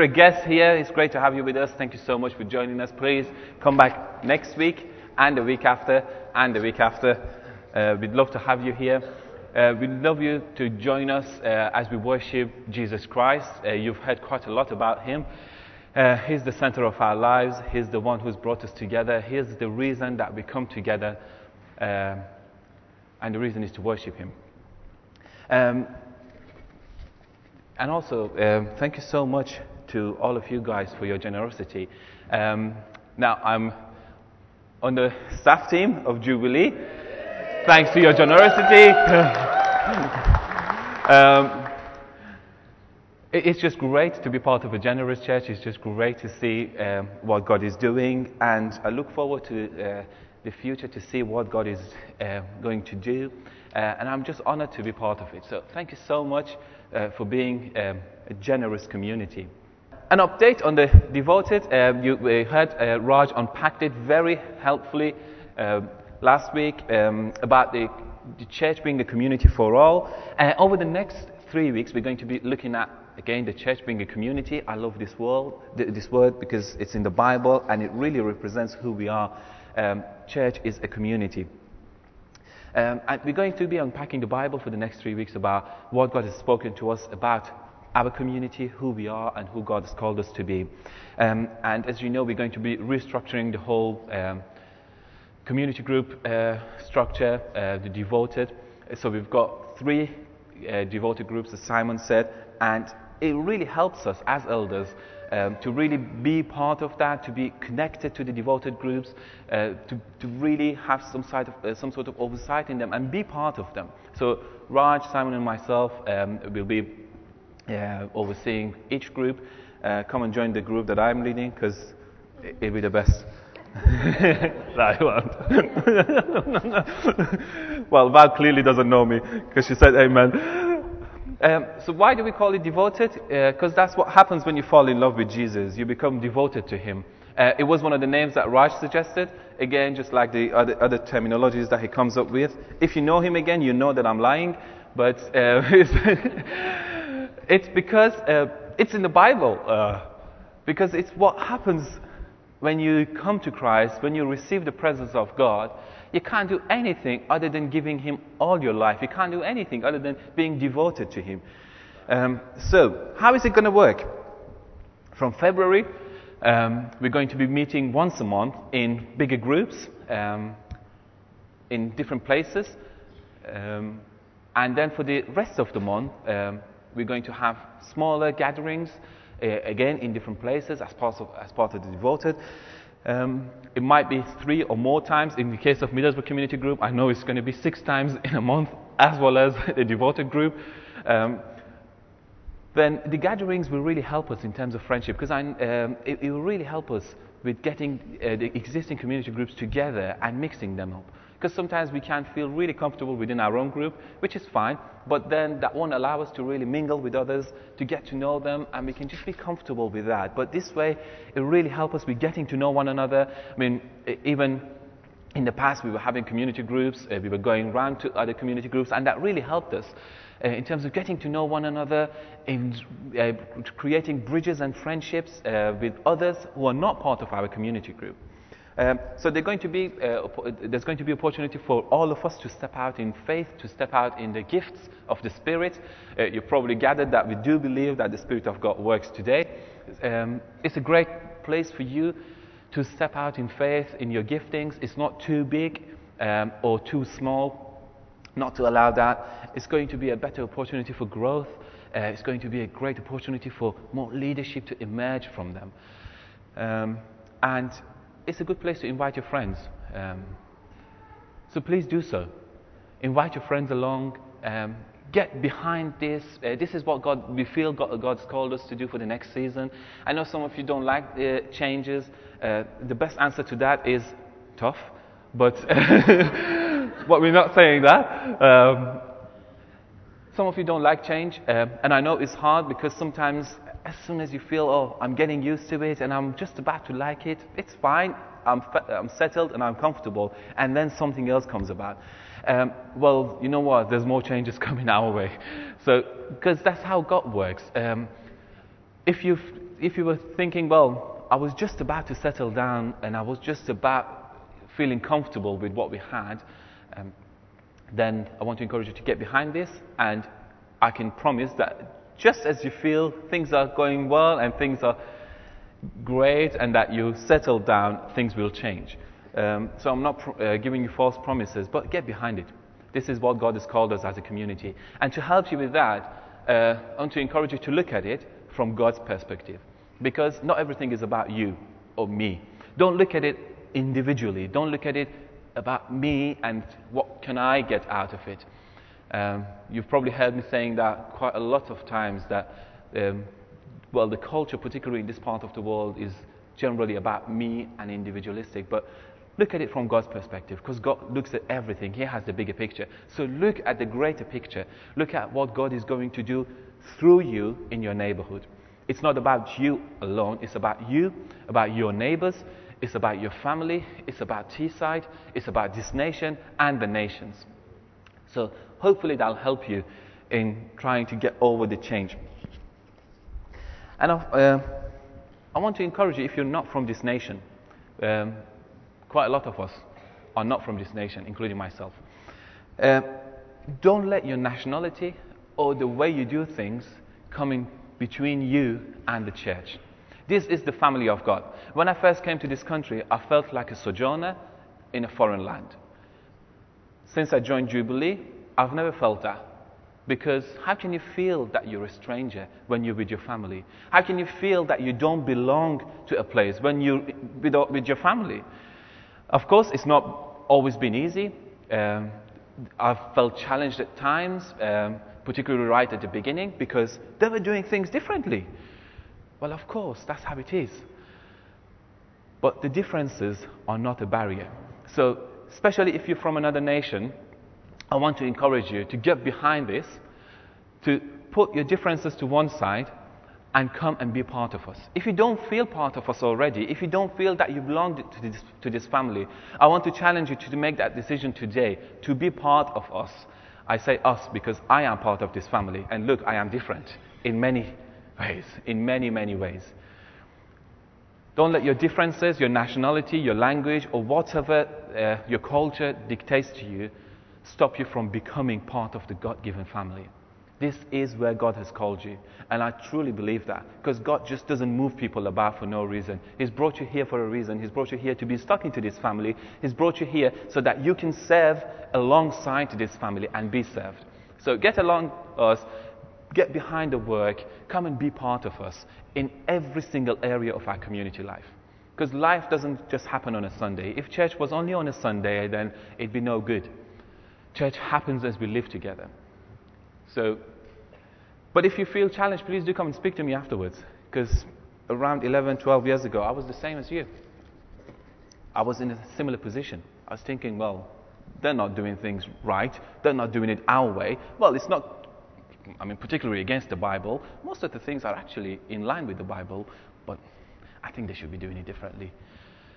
You're a guest here. It's great to have you with us. Thank you so much for joining us. Please come back next week and the week after and the week after. Uh, we'd love to have you here. Uh, we'd love you to join us uh, as we worship Jesus Christ. Uh, you've heard quite a lot about him. Uh, he's the center of our lives. He's the one who's brought us together. He's the reason that we come together. Uh, and the reason is to worship him. Um, and also, um, thank you so much to all of you guys for your generosity. Um, now, I'm on the staff team of Jubilee. Thanks to your generosity. um, it's just great to be part of a generous church. It's just great to see um, what God is doing, and I look forward to uh, the future to see what God is uh, going to do. Uh, and I'm just honored to be part of it. So, thank you so much uh, for being um, a generous community. An update on the devoted. Um, you heard uh, Raj unpacked it very helpfully uh, last week um, about the, the, church being a community for all. Uh, over the next three weeks, we're going to be looking at again the church being a community. I love this word, this word because it's in the Bible and it really represents who we are. Um, church is a community. Um, and we're going to be unpacking the Bible for the next three weeks about what God has spoken to us about our community, who we are, and who God has called us to be. Um, and as you know, we're going to be restructuring the whole um, community group uh, structure, uh, the devoted. So we've got three uh, devoted groups, as Simon said, and it really helps us as elders um, to really be part of that, to be connected to the devoted groups, uh, to, to really have some, sort of, uh, some sort of oversight in them and be part of them. So Raj, Simon, and myself um, will be uh, overseeing each group. Uh, come and join the group that I'm leading because it'll be the best. I won't. well, Val clearly doesn't know me because she said amen. Um, so why do we call it devoted? Because uh, that's what happens when you fall in love with Jesus. You become devoted to Him. Uh, it was one of the names that Raj suggested. Again, just like the other, other, terminologies that he comes up with. If you know him again, you know that I'm lying. But uh, it's because uh, it's in the Bible. Uh, because it's what happens when you come to Christ, when you receive the presence of God. You can't do anything other than giving Him all your life. You can't do anything other than being devoted to Him. Um, so, how is it going to work? From February, um, we're going to be meeting once a month in bigger groups um, in different places. Um, and then for the rest of the month, um, we're going to have smaller gatherings, uh, again in different places as part of, as part of the devoted. Um, it might be three or more times. In the case of Middlesbrough Community Group, I know it's going to be six times in a month, as well as the devoted group. Um, then the gatherings will really help us in terms of friendship, because um, it, it, will really help us with getting uh, the existing community groups together and mixing them up. Because sometimes we can't feel really comfortable within our own group, which is fine, but then that won't allow us to really mingle with others, to get to know them, and we can just be comfortable with that. But this way, it really helps us with getting to know one another. I mean, even in the past, we were having community groups, uh, we were going around to other community groups, and that really helped us. Uh, in terms of getting to know one another, in uh, creating bridges and friendships uh, with others who are not part of our community group. Um, so going be, uh, there's going to be opportunity for all of us to step out in faith, to step out in the gifts of the Spirit. Uh, you probably gathered that we do believe that the Spirit of God works today. Um, it's a great place for you to step out in faith in your giftings. It's not too big um, or too small, not to allow that. It's going to be a better opportunity for growth. Uh, it's going to be a great opportunity for more leadership to emerge from them. Um, and it's a good place to invite your friends. Um, so please do so. Invite your friends along. Um, get behind this. Uh, this is what God, we feel God, God's called us to do for the next season. I know some of you don't like the changes. Uh, the best answer to that is tough, but, but we're not saying that. Um, some of you don't like change, uh, and I know it's hard because sometimes as soon as you feel, oh, I'm getting used to it and I'm just about to like it, it's fine. I'm, I'm settled and I'm comfortable. And then something else comes about. Um, well, you know what? There's more changes coming our way. So, because that's how God works. Um, if you if you were thinking, well, I was just about to settle down and I was just about feeling comfortable with what we had, um, then I want to encourage you to get behind this. And I can promise that just as you feel things are going well and things are great and that you settle down, things will change. Um, so I'm not pr- uh, giving you false promises, but get behind it. This is what God has called us as a community. And to help you with that, uh, I want to encourage you to look at it from God's perspective. Because not everything is about you or me. Don't look at it individually. Don't look at it about me and what can I get out of it. Um, you've probably heard me saying that quite a lot of times that, um, well, the culture, particularly in this part of the world, is generally about me and individualistic. But look at it from God's perspective because God looks at everything. He has the bigger picture. So look at the greater picture. Look at what God is going to do through you in your neighborhood. It's not about you alone, it's about you, about your neighbors, it's about your family, it's about Teesside, it's about this nation and the nations. So hopefully that'll help you in trying to get over the change. And uh, I want to encourage you if you're not from this nation, um, quite a lot of us are not from this nation, including myself. Uh, don't let your nationality or the way you do things come in between you and the church. This is the family of God. When I first came to this country, I felt like a sojourner in a foreign land. Since I joined Jubilee, I've never felt that. Because how can you feel that you're a stranger when you're with your family? How can you feel that you don't belong to a place when you're with your family? Of course, it's not always been easy. Um, I've felt challenged at times, um, particularly right at the beginning, because they were doing things differently. Well, of course, that's how it is. But the differences are not a barrier. So, especially if you're from another nation, I want to encourage you to get behind this, to put your differences to one side, and come and be part of us. If you don't feel part of us already, if you don't feel that you belong to this, to this family, I want to challenge you to make that decision today to be part of us. I say us because I am part of this family. And look, I am different in many ways, in many, many ways. Don't let your differences, your nationality, your language, or whatever uh, your culture dictates to you stop you from becoming part of the God given family. This is where God has called you. And I truly believe that. Because God just doesn't move people about for no reason. He's brought you here for a reason. He's brought you here to be stuck into this family. He's brought you here so that you can serve alongside this family and be served. So get along us, get behind the work, come and be part of us in every single area of our community life. Because life doesn't just happen on a Sunday. If church was only on a Sunday, then it'd be no good. Church happens as we live together. So, but if you feel challenged, please do come and speak to me afterwards. Because around 11, 12 years ago, I was the same as you. I was in a similar position. I was thinking, well, they're not doing things right. They're not doing it our way. Well, it's not, I mean, particularly against the Bible. Most of the things are actually in line with the Bible, but I think they should be doing it differently.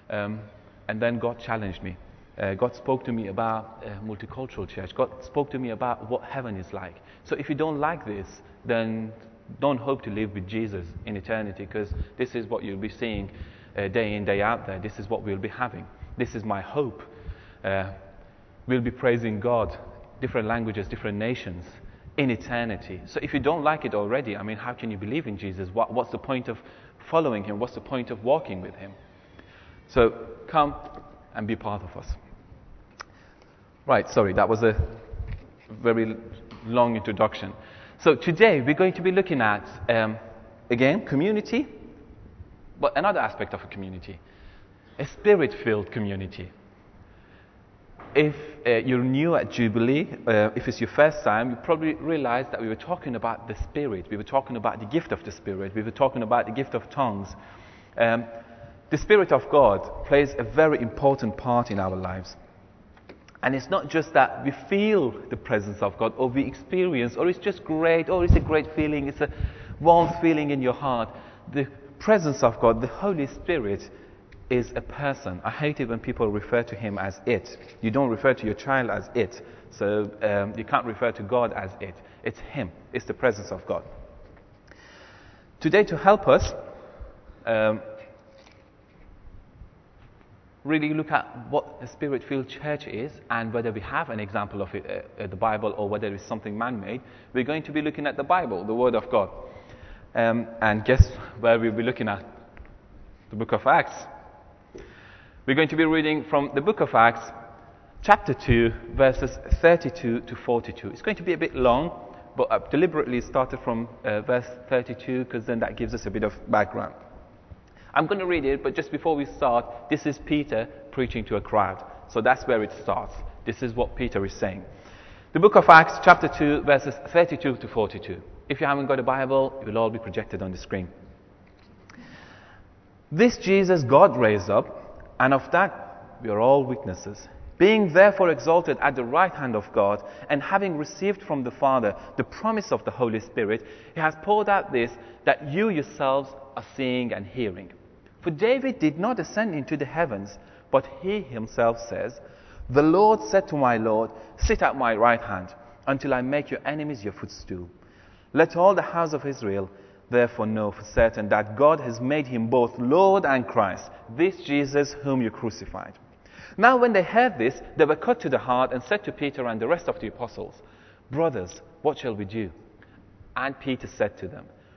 Um, and then God challenged me. Uh, God spoke to me about a multicultural church. God spoke to me about what heaven is like. So if you don't like this, then don't hope to live with Jesus in eternity because this is what you'll be seeing uh, day in, day out there. This is what we'll be having. This is my hope. Uh, we'll be praising God, different languages, different nations in eternity. So if you don't like it already, I mean, how can you believe in Jesus? What, what's the point of following him? What's the point of walking with him? So come and be part of us. Right, sorry, that was a very long introduction. So today we're going to be looking at, um, again, community, but another aspect of a community, a spirit filled community. If uh, you're new at Jubilee, uh, if it's your first time, you probably realize that we were talking about the Spirit. We were talking about the gift of the Spirit. We were talking about the gift of tongues. Um, the Spirit of God plays a very important part in our lives. And it's not just that we feel the presence of God or we experience, or it's just great, or it's a great feeling, it's a warm feeling in your heart. The presence of God, the Holy Spirit, is a person. I hate it when people refer to him as it. You don't refer to your child as it. So um, you can't refer to God as it. It's him, it's the presence of God. Today, to help us, um, really look at what a spirit filled church is and whether we have an example of it uh, in the Bible or whether it's something man made, we're going to be looking at the Bible, the Word of God. Um, and guess where we'll be looking at? The book of Acts. We're going to be reading from the book of Acts, chapter 2, verses 32 to 42. It's going to be a bit long, but I've deliberately started from uh, verse 32 because then that gives us a bit of background. I'm going to read it, but just before we start, this is Peter preaching to a crowd. So that's where it starts. This is what Peter is saying. The book of Acts, chapter 2, verses 32 to 42. If you haven't got a Bible, it will all be projected on the screen. This Jesus God raised up, and of that we are all witnesses. Being therefore exalted at the right hand of God, and having received from the Father the promise of the Holy Spirit, He has poured out this that you yourselves are seeing and hearing. For David did not ascend into the heavens, but he himself says, The Lord said to my Lord, Sit at my right hand, until I make your enemies your footstool. Let all the house of Israel therefore know for certain that God has made him both Lord and Christ, this Jesus whom you crucified. Now, when they heard this, they were cut to the heart and said to Peter and the rest of the apostles, Brothers, what shall we do? And Peter said to them,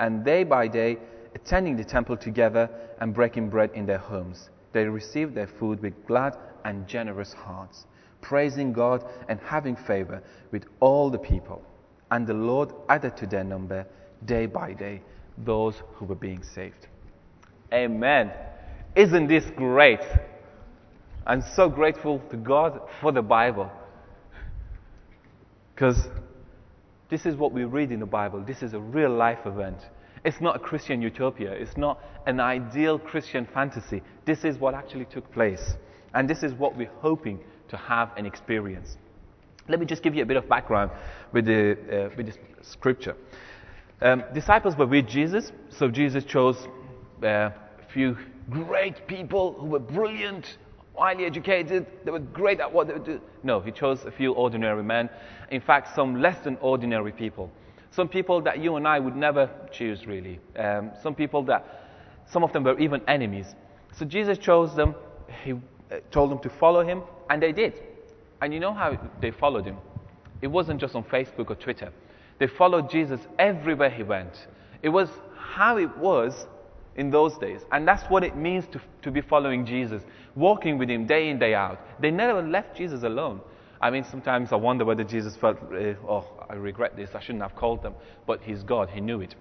and day by day, attending the temple together and breaking bread in their homes. They received their food with glad and generous hearts, praising God and having favor with all the people. And the Lord added to their number day by day those who were being saved. Amen. Isn't this great? I'm so grateful to God for the Bible. Because this is what we read in the Bible. This is a real life event. It's not a Christian utopia. It's not an ideal Christian fantasy. This is what actually took place. And this is what we're hoping to have and experience. Let me just give you a bit of background with the, uh, with the scripture. Um, disciples were with Jesus, so Jesus chose uh, a few great people who were brilliant, highly educated, they were great at what they do. No, he chose a few ordinary men. In fact, some less than ordinary people. Some people that you and I would never choose, really. Um, some people that, some of them were even enemies. So Jesus chose them. He uh, told them to follow him, and they did. And you know how they followed him? It wasn't just on Facebook or Twitter. They followed Jesus everywhere he went. It was how it was in those days. And that's what it means to, to be following Jesus, walking with him day in, day out. They never left Jesus alone. I mean, sometimes I wonder whether Jesus felt, uh, oh, I regret this, I shouldn't have called them. But he's God, he knew it.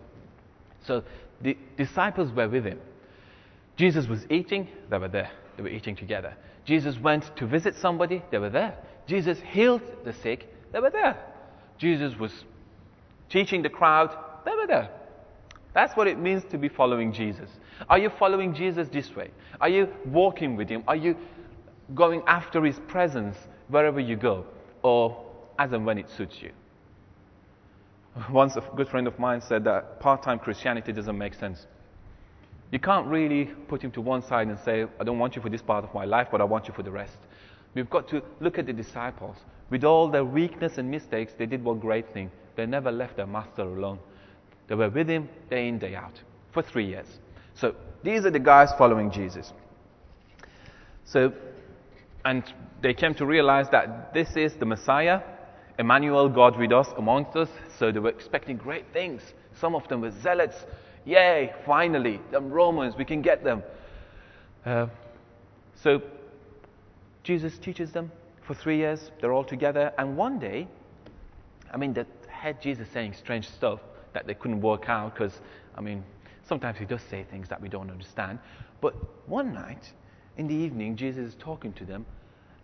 So the disciples were with him. Jesus was eating, they were there. They were eating together. Jesus went to visit somebody, they were there. Jesus healed the sick, they were there. Jesus was teaching the crowd, they were there. That's what it means to be following Jesus. Are you following Jesus this way? Are you walking with Him? Are you going after His presence wherever you go? Or as and when it suits you? Once a good friend of mine said that part time Christianity doesn't make sense. You can't really put him to one side and say, I don't want you for this part of my life, but I want you for the rest. We've got to look at the disciples. With all their weakness and mistakes, they did one great thing. They never left their master alone. They were with him day in, day out for three years. So these are the guys following Jesus. So, and they came to realize that this is the Messiah, Emmanuel, God with us, amongst us. So they were expecting great things. Some of them were zealots. Yay, finally, them Romans, we can get them. Uh, so Jesus teaches them for three years. They're all together. And one day, I mean, they had Jesus saying strange stuff that they couldn't work out because, I mean, sometimes he does say things that we don't understand. But one night, in the evening, Jesus is talking to them,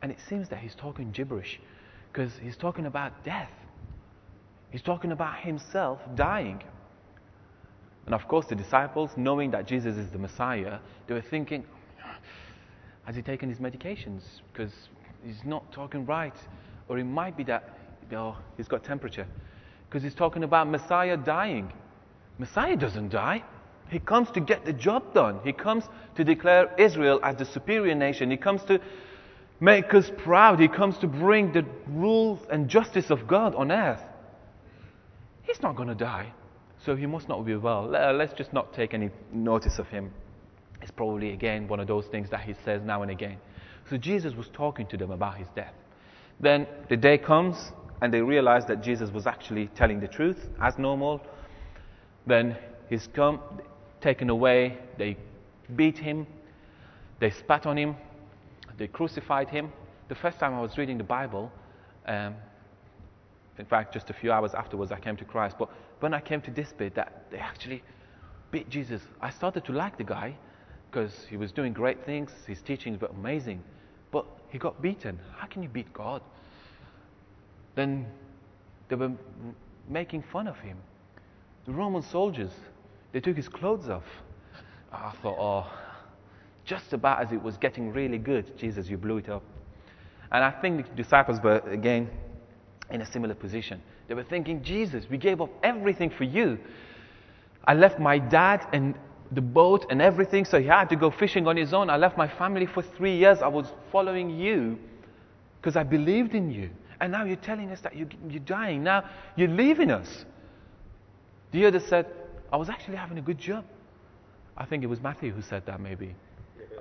and it seems that he's talking gibberish because he's talking about death. He's talking about himself dying. And of course, the disciples, knowing that Jesus is the Messiah, they were thinking, has he taken his medications? Because he's not talking right. Or it might be that oh, he's got temperature. Because he's talking about Messiah dying. Messiah doesn't die. He comes to get the job done. He comes to declare Israel as the superior nation. He comes to make us proud. He comes to bring the rules and justice of God on earth. He's not going to die. So he must not be well. Uh, let's just not take any notice of him. It's probably, again, one of those things that he says now and again. So Jesus was talking to them about his death. Then the day comes, and they realized that Jesus was actually telling the truth as normal. Then he's come, taken away. They beat him. They spat on him. They crucified him. The first time I was reading the Bible, um, in fact, just a few hours afterwards, I came to Christ. But when I came to this bit, that they actually beat Jesus, I started to like the guy because he was doing great things. His teachings were amazing. But he got beaten. How can you beat God? Then they were making fun of him. The Roman soldiers, they took his clothes off. I thought, oh, just about as it was getting really good, Jesus, you blew it up. And I think the disciples were, again, in a similar position. They were thinking, Jesus, we gave up everything for you. I left my dad and the boat and everything, so he had to go fishing on his own. I left my family for three years. I was following you because I believed in you. And now you're telling us that you, you're dying. Now you're leaving us. The other said, I was actually having a good job. I think it was Matthew who said that, maybe.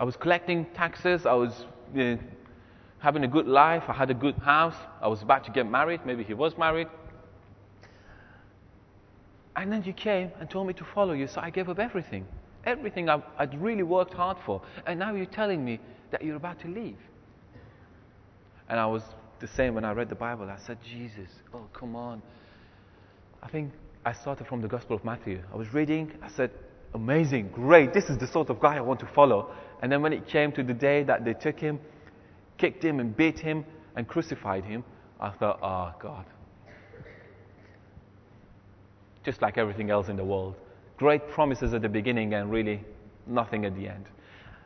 I was collecting taxes. I was you know, having a good life. I had a good house. I was about to get married. Maybe he was married. And then you came and told me to follow you, so I gave up everything. Everything I, would really worked hard for. And now you're telling me that you're about to leave. And I was the same when I read the Bible. I said, Jesus, oh, come on. I think I started from the Gospel of Matthew. I was reading, I said, amazing, great, this is the sort of guy I want to follow. And then when it came to the day that they took him kicked him and beat him and crucified him, I thought, oh, God. Just like everything else in the world. Great promises at the beginning and really nothing at the end.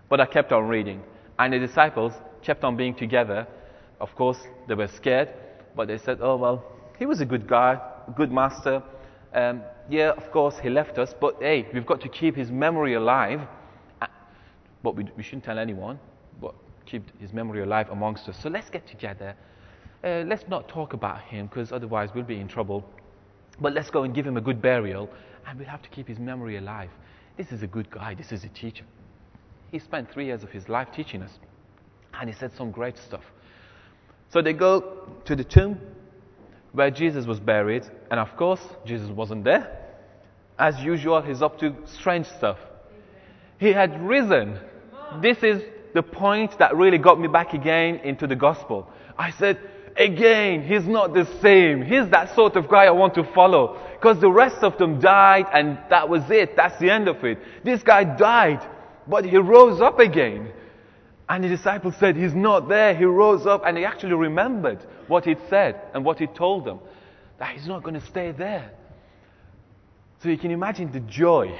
But I kept on reading. And the disciples kept on being together. Of course, they were scared, but they said, oh, well, he was a good guy, a good master. Um, yeah, of course, he left us, but hey, we've got to keep his memory alive. But we, we shouldn't tell anyone but keep his memory alive amongst us. So let's get together. Uh, let's not talk about him because otherwise we'll be in trouble. But let's go and give him a good burial and we'll have to keep his memory alive. This is a good guy. This is a teacher. He spent three years of his life teaching us and he said some great stuff. So they go to the tomb where Jesus was buried, and of course, Jesus wasn't there. As usual, he's up to strange stuff. He had risen. This is the point that really got me back again into the gospel. I said, again, he's not the same. He's that sort of guy I want to follow. Because the rest of them died and that was it. That's the end of it. This guy died, but he rose up again. And the disciples said, He's not there. He rose up and he actually remembered what he'd said and what he told them. That he's not going to stay there. So you can imagine the joy.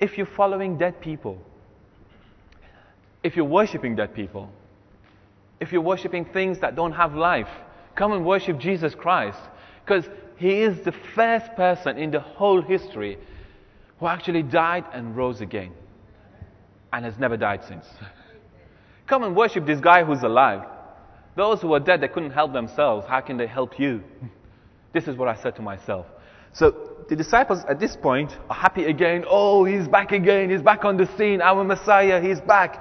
If you're following dead people, if you're worshiping dead people, if you're worshiping things that don't have life, come and worship Jesus Christ. Because he is the first person in the whole history who actually died and rose again and has never died since. Come and worship this guy who's alive. Those who are dead, they couldn't help themselves. How can they help you? This is what I said to myself. So the disciples at this point are happy again. Oh, he's back again. He's back on the scene. Our Messiah, he's back.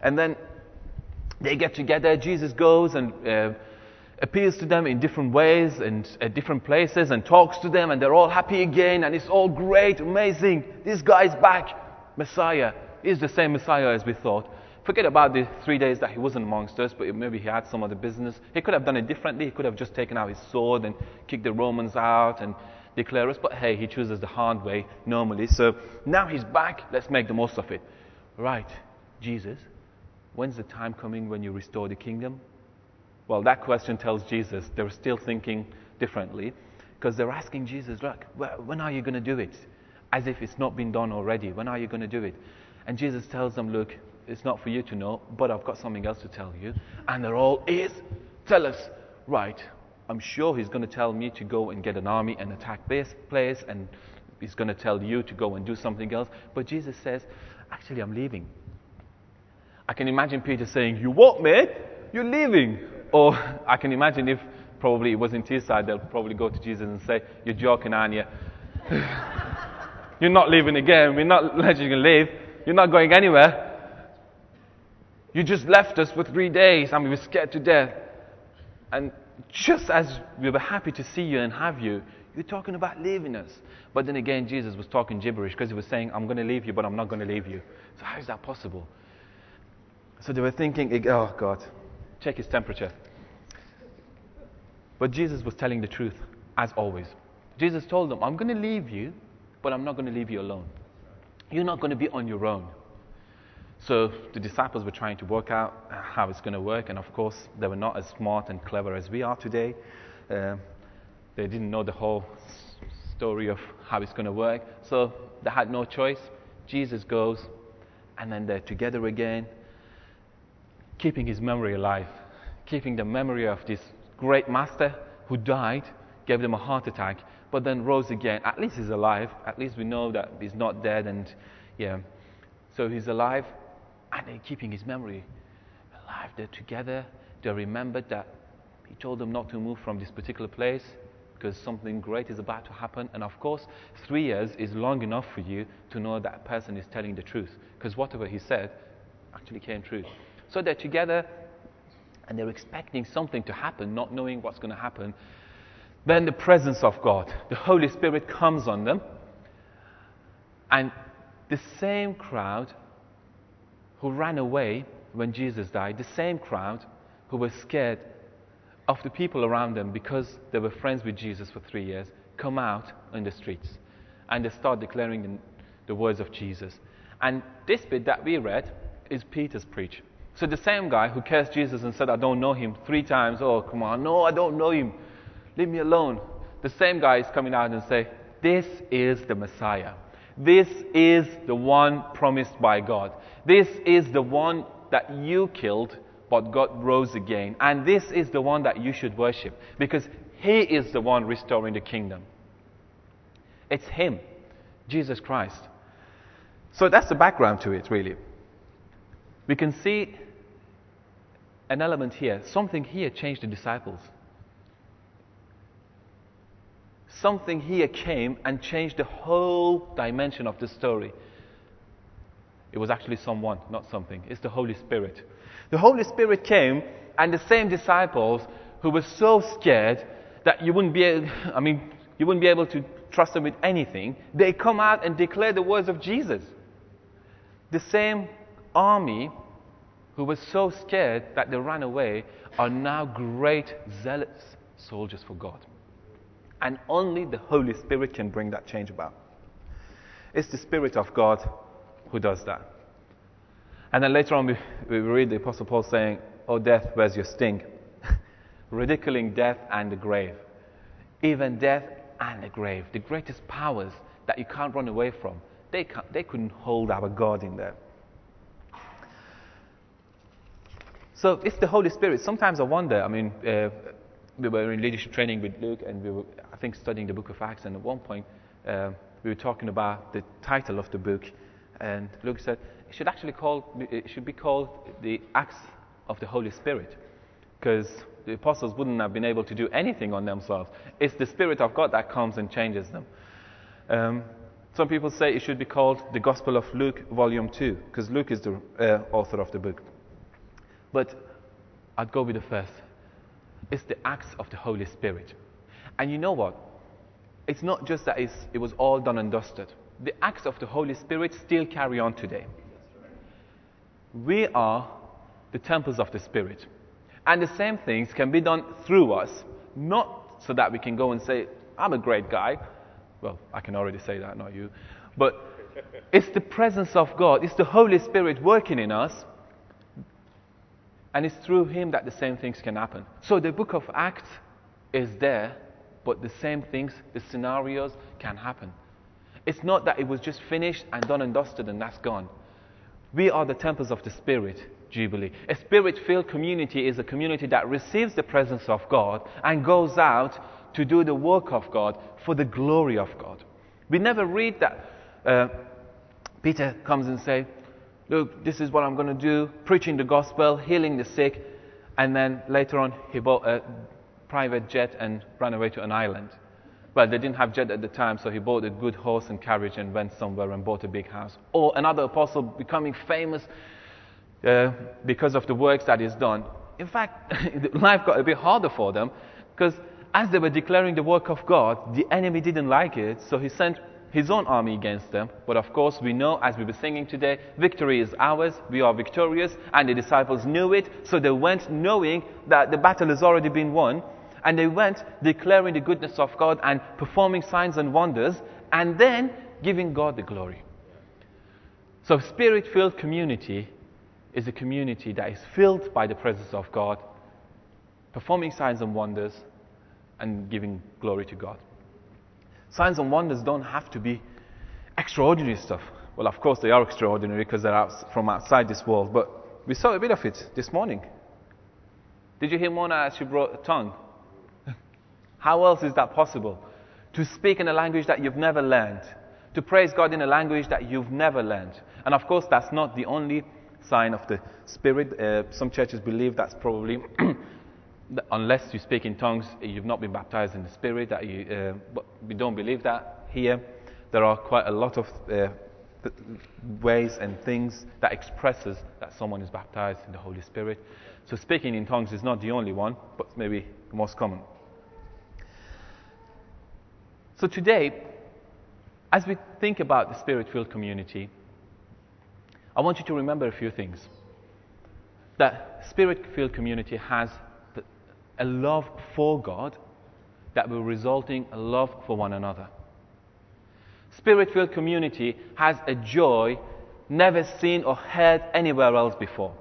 And then they get together. Jesus goes and uh, appeals to them in different ways and at different places and talks to them, and they're all happy again, and it's all great, amazing. This guy's back. Messiah is the same Messiah as we thought. Forget about the three days that he wasn't amongst us, but maybe he had some other business. He could have done it differently. He could have just taken out his sword and kicked the Romans out and declare us. But hey, he chooses the hard way normally. So now he's back. Let's make the most of it. Right, Jesus, when's the time coming when you restore the kingdom? Well, that question tells Jesus they're still thinking differently because they're asking Jesus, look, when are you going to do it? As if it's not been done already. When are you going to do it? And Jesus tells them, look, it's not for you to know, but I've got something else to tell you. And they're all, is, tell us, right. I'm sure he's going to tell me to go and get an army and attack this place, and he's going to tell you to go and do something else. But Jesus says, actually, I'm leaving. I can imagine Peter saying, You what, mate? You're leaving. Or I can imagine if probably it was in Teesside, they'll probably go to Jesus and say, You're joking, aren't you? You're not leaving again. We're not letting you leave. You're not going anywhere. You just left us for three days and we were scared to death. And just as we were happy to see you and have you, you're talking about leaving us. But then again, Jesus was talking gibberish because he was saying, I'm going to leave you, but I'm not going to leave you. So, how is that possible? So, they were thinking, oh, God, check his temperature. But Jesus was telling the truth, as always. Jesus told them, I'm going to leave you, but I'm not going to leave you alone. You're not going to be on your own. So the disciples were trying to work out how it's going to work, and of course, they were not as smart and clever as we are today. Uh, they didn't know the whole story of how it's going to work, so they had no choice. Jesus goes, and then they're together again, keeping his memory alive, keeping the memory of this great master who died, gave them a heart attack, but then rose again. At least he's alive. At least we know that he's not dead, and yeah. So he's alive, and they're keeping his memory alive. They're together. They remembered that he told them not to move from this particular place because something great is about to happen. And of course, three years is long enough for you to know that person is telling the truth because whatever he said actually came true. So they're together and they're expecting something to happen, not knowing what's going to happen. Then the presence of God, the Holy Spirit comes on them. And the same crowd who ran away when Jesus died, the same crowd who were scared of the people around them because they were friends with Jesus for three years, come out in the streets and they start declaring the, words of Jesus. And this bit that we read is Peter's preach. So the same guy who cursed Jesus and said, I don't know him three times, oh, come on, no, I don't know him. Leave me alone. The same guy is coming out and say, this is the Messiah. This is the one promised by God. This is the one that you killed, but God rose again. And this is the one that you should worship because He is the one restoring the kingdom. It's Him, Jesus Christ. So that's the background to it, really. We can see an element here. Something here changed the disciples. Something here came and changed the whole dimension of the story. It was actually someone, not something. It's the Holy Spirit. The Holy Spirit came, and the same disciples who were so scared that you wouldn't be, able, I mean, you wouldn't be able to trust them with anything, they come out and declare the words of Jesus. The same army who were so scared that they ran away are now great, zealous soldiers for God. And only the Holy Spirit can bring that change about. It's the Spirit of God who does that. And then later on, we, we read the Apostle Paul saying, Oh, death, where's your sting? Ridiculing death and the grave. Even death and the grave, the greatest powers that you can't run away from, they, they couldn't hold our God in there. So it's the Holy Spirit. Sometimes I wonder, I mean, uh, we were in leadership training with Luke, and we were, I think, studying the book of Acts. And at one point, uh, we were talking about the title of the book, and Luke said it should actually it should be called the Acts of the Holy Spirit, because the apostles wouldn't have been able to do anything on themselves. It's the Spirit of God that comes and changes them. Um, some people say it should be called the Gospel of Luke, Volume 2, because Luke is the uh, author of the book. But I'd go with the first. It's the acts of the Holy Spirit. And you know what? It's not just that it was all done and dusted. The acts of the Holy Spirit still carry on today. we are the temples of the Spirit. And the same things can be done through us, not so that we can go and say, I'm a great guy. Well, I can already say that, not you. But it's the presence of God, it's the Holy Spirit working in us. And it's through Him that the same things can happen. So the book of Acts is there, but the same things, the scenarios can happen. It's not that it was just finished and done and dusted and that's gone. We are the temples of the Spirit, Jubilee. A spirit filled community is a community that receives the presence of God and goes out to do the work of God for the glory of God. We never read that uh, Peter comes and says, Look, this is what I'm going to do preaching the gospel, healing the sick, and then later on he bought a private jet and ran away to an island. Well, they didn't have jet at the time, so he bought a good horse and carriage and went somewhere and bought a big house. Or another apostle becoming famous uh, because of the works that he's done. In fact, life got a bit harder for them because as they were declaring the work of God, the enemy didn't like it, so he sent his own army against them. But of course, we know, as we were singing today, victory is ours. We are victorious. And the disciples knew it. So they went knowing that the battle has already been won. And they went declaring the goodness of God and performing signs and wonders. And then giving God the glory. So, spirit filled community is a community that is filled by the presence of God, performing signs and wonders, and giving glory to God. Signs and wonders don't have to be extraordinary stuff. Well, of course, they are extraordinary because they're out, from outside this world, but we saw a bit of it this morning. Did you hear Mona as she brought a tongue? How else is that possible? To speak in a language that you've never learned, to praise God in a language that you've never learned. And of course, that's not the only sign of the Spirit. Uh, some churches believe that's probably unless you speak in tongues, you've not been baptized in the Spirit. That you, uh, but we don't believe that here. There are quite a lot of uh, ways and things that expresses that someone is baptized in the Holy Spirit. So speaking in tongues is not the only one, but maybe the most common. So today, as we think about the Spirit-filled community, I want you to remember a few things. That Spirit-filled community has a love for God that will result in a love for one another. Spirit filled community has a joy never seen or heard anywhere else before.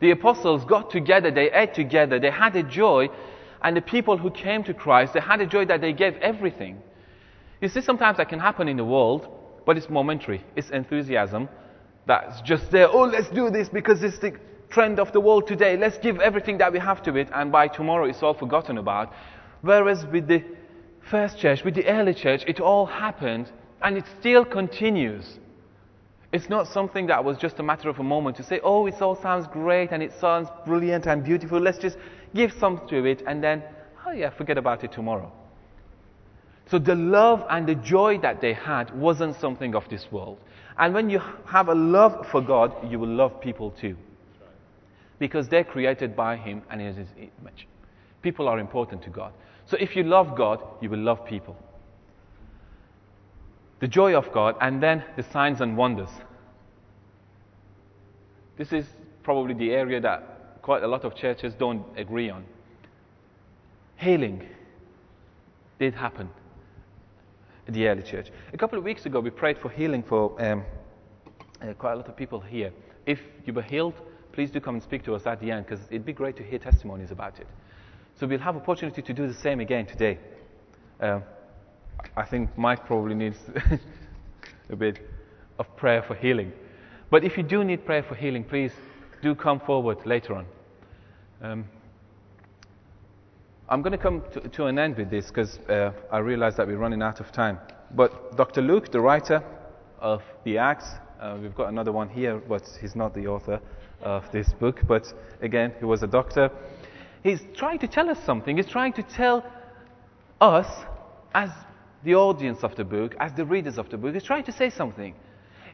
The apostles got together, they ate together, they had a joy, and the people who came to Christ, they had a joy that they gave everything. You see, sometimes that can happen in the world, but it's momentary. It's enthusiasm that's just there. Oh, let's do this because it's the trend of the world today. Let's give everything that we have to it, and by tomorrow it's all forgotten about. Whereas with the first church, with the early church, it all happened and it still continues. It's not something that was just a matter of a moment to say, oh, it all sounds great and it sounds brilliant and beautiful. Let's just give some to it and then, oh yeah, forget about it tomorrow. So the love and the joy that they had wasn't something of this world. And when you have a love for God, you will love people too because they're created by Him and in His image. People are important to God. So if you love God, you will love people. The joy of God, and then the signs and wonders. This is probably the area that quite a lot of churches don't agree on. Healing did happen in the early church. A couple of weeks ago, we prayed for healing for um, uh, quite a lot of people here. If you were healed, please do come and speak to us at the end because it'd be great to hear testimonies about it. So we'll have opportunity to do the same again today. Uh, I think Mike probably needs a bit of prayer for healing. But if you do need prayer for healing, please do come forward later on. Um, I'm going to come to, to an end with this because uh, I realize that we're running out of time. But Dr. Luke, the writer of the Acts, uh, we've got another one here, but he's not the author of this book, but again, he was a doctor. He's trying to tell us something. He's trying to tell us, as the audience of the book, as the readers of the book, he's trying to say something.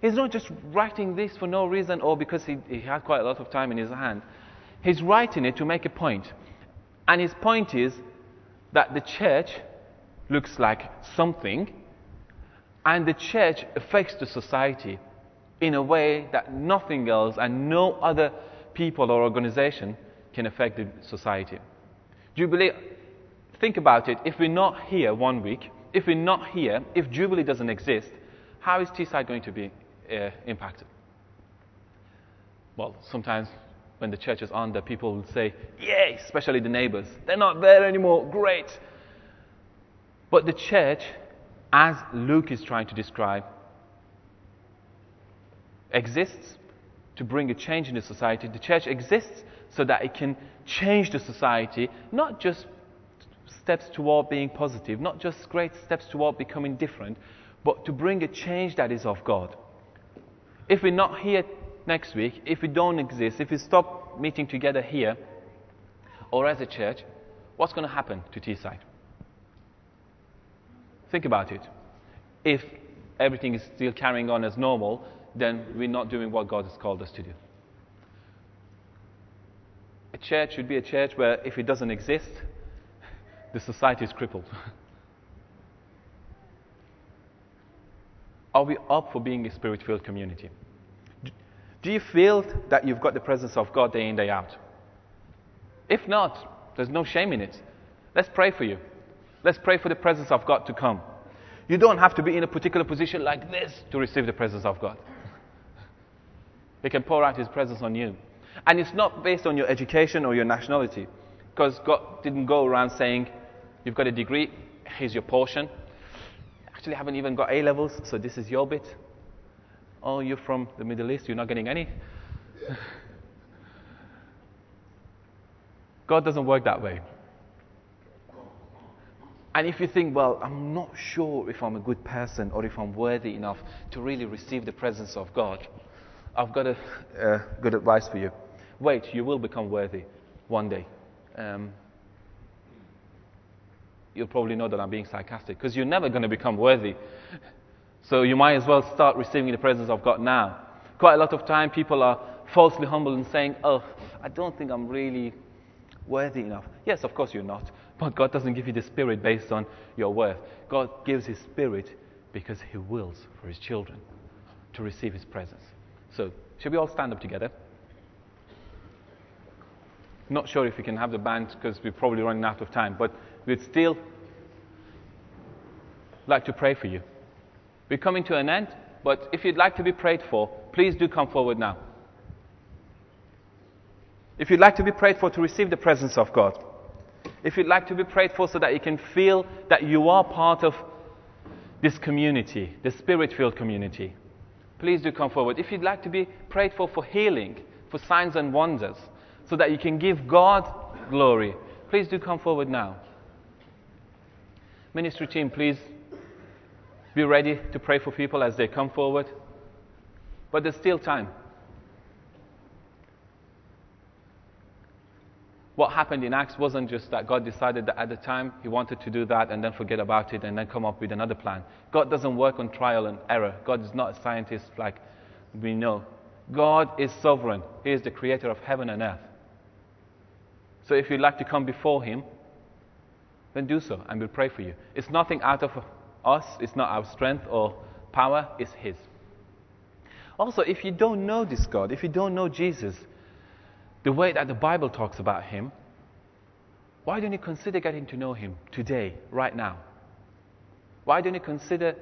He's not just writing this for no reason or because he, he had quite a lot of time in his hand. He's writing it to make a point. And his point is that the church looks like something, and the church affects the society. In a way that nothing else and no other people or organization can affect the society. Believe? Think about it. If we're not here one week, if we're not here, if Jubilee doesn't exist, how is Teesside going to be uh, impacted? Well, sometimes when the church is there, people will say, Yay, especially the neighbors. They're not there anymore. Great. But the church, as Luke is trying to describe, exists to bring a change in the society. The church exists so that it can change the society, not just steps toward being positive, not just great steps toward becoming different, but to bring a change that is of God. If we're not here next week, if we don't exist, if we stop meeting together here or as a church, what's going to happen to Teesside? Think about it. If everything is still carrying on as normal, then we're not doing what God has called us to do. A church should be a church where if it doesn't exist, the society is crippled. Are we up for being a spirit filled community? Do you feel that you've got the presence of God day in, day out? If not, there's no shame in it. Let's pray for you. Let's pray for the presence of God to come. You don't have to be in a particular position like this to receive the presence of God. He can pour out His presence on you. And it's not based on your education or your nationality, because God didn't go around saying, You've got a degree, here's your portion. Actually, haven't even got A levels, so this is your bit. Oh, you're from the Middle East, you're not getting any. God doesn't work that way. And if you think, well, I'm not sure if I'm a good person or if I'm worthy enough to really receive the presence of God, I've got a uh, good advice for you. Wait, you will become worthy one day. Um, you'll probably know that I'm being sarcastic because you're never going to become worthy. So you might as well start receiving the presence of God now. Quite a lot of time people are falsely humble and saying, Oh, I don't think I'm really worthy enough. Yes, of course you're not. But God doesn't give you the Spirit based on your worth. God gives His Spirit because He wills for His children to receive His presence. So, should we all stand up together? Not sure if we can have the band because we're probably running out of time, but we'd still like to pray for you. We're coming to an end, but if you'd like to be prayed for, please do come forward now. If you'd like to be prayed for to receive the presence of God, if you'd like to be prayed for so that you can feel that you are part of this community, the spirit filled community, please do come forward. If you'd like to be prayed for for healing, for signs and wonders, so that you can give God glory, please do come forward now. Ministry team, please be ready to pray for people as they come forward. But there's still time. What happened in Acts wasn't just that God decided that at the time He wanted to do that and then forget about it and then come up with another plan. God doesn't work on trial and error. God is not a scientist like we know. God is sovereign, He is the creator of heaven and earth. So if you'd like to come before Him, then do so and we'll pray for you. It's nothing out of us, it's not our strength or power, it's His. Also, if you don't know this God, if you don't know Jesus, the way that the Bible talks about Him, why don't you consider getting to know Him today, right now? Why don't you consider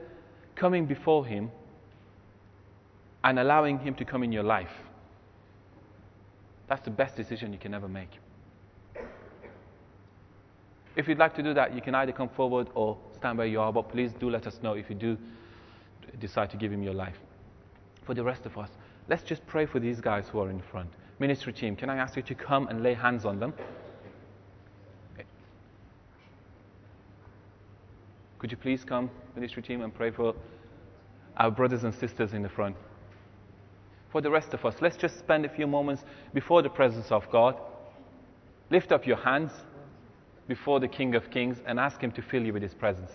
coming before Him and allowing Him to come in your life? That's the best decision you can ever make. If you'd like to do that, you can either come forward or stand where you are, but please do let us know if you do decide to give Him your life. For the rest of us, let's just pray for these guys who are in front. Ministry team, can I ask you to come and lay hands on them? Could you please come, ministry team, and pray for our brothers and sisters in the front? For the rest of us, let's just spend a few moments before the presence of God. Lift up your hands before the King of Kings and ask Him to fill you with His presence.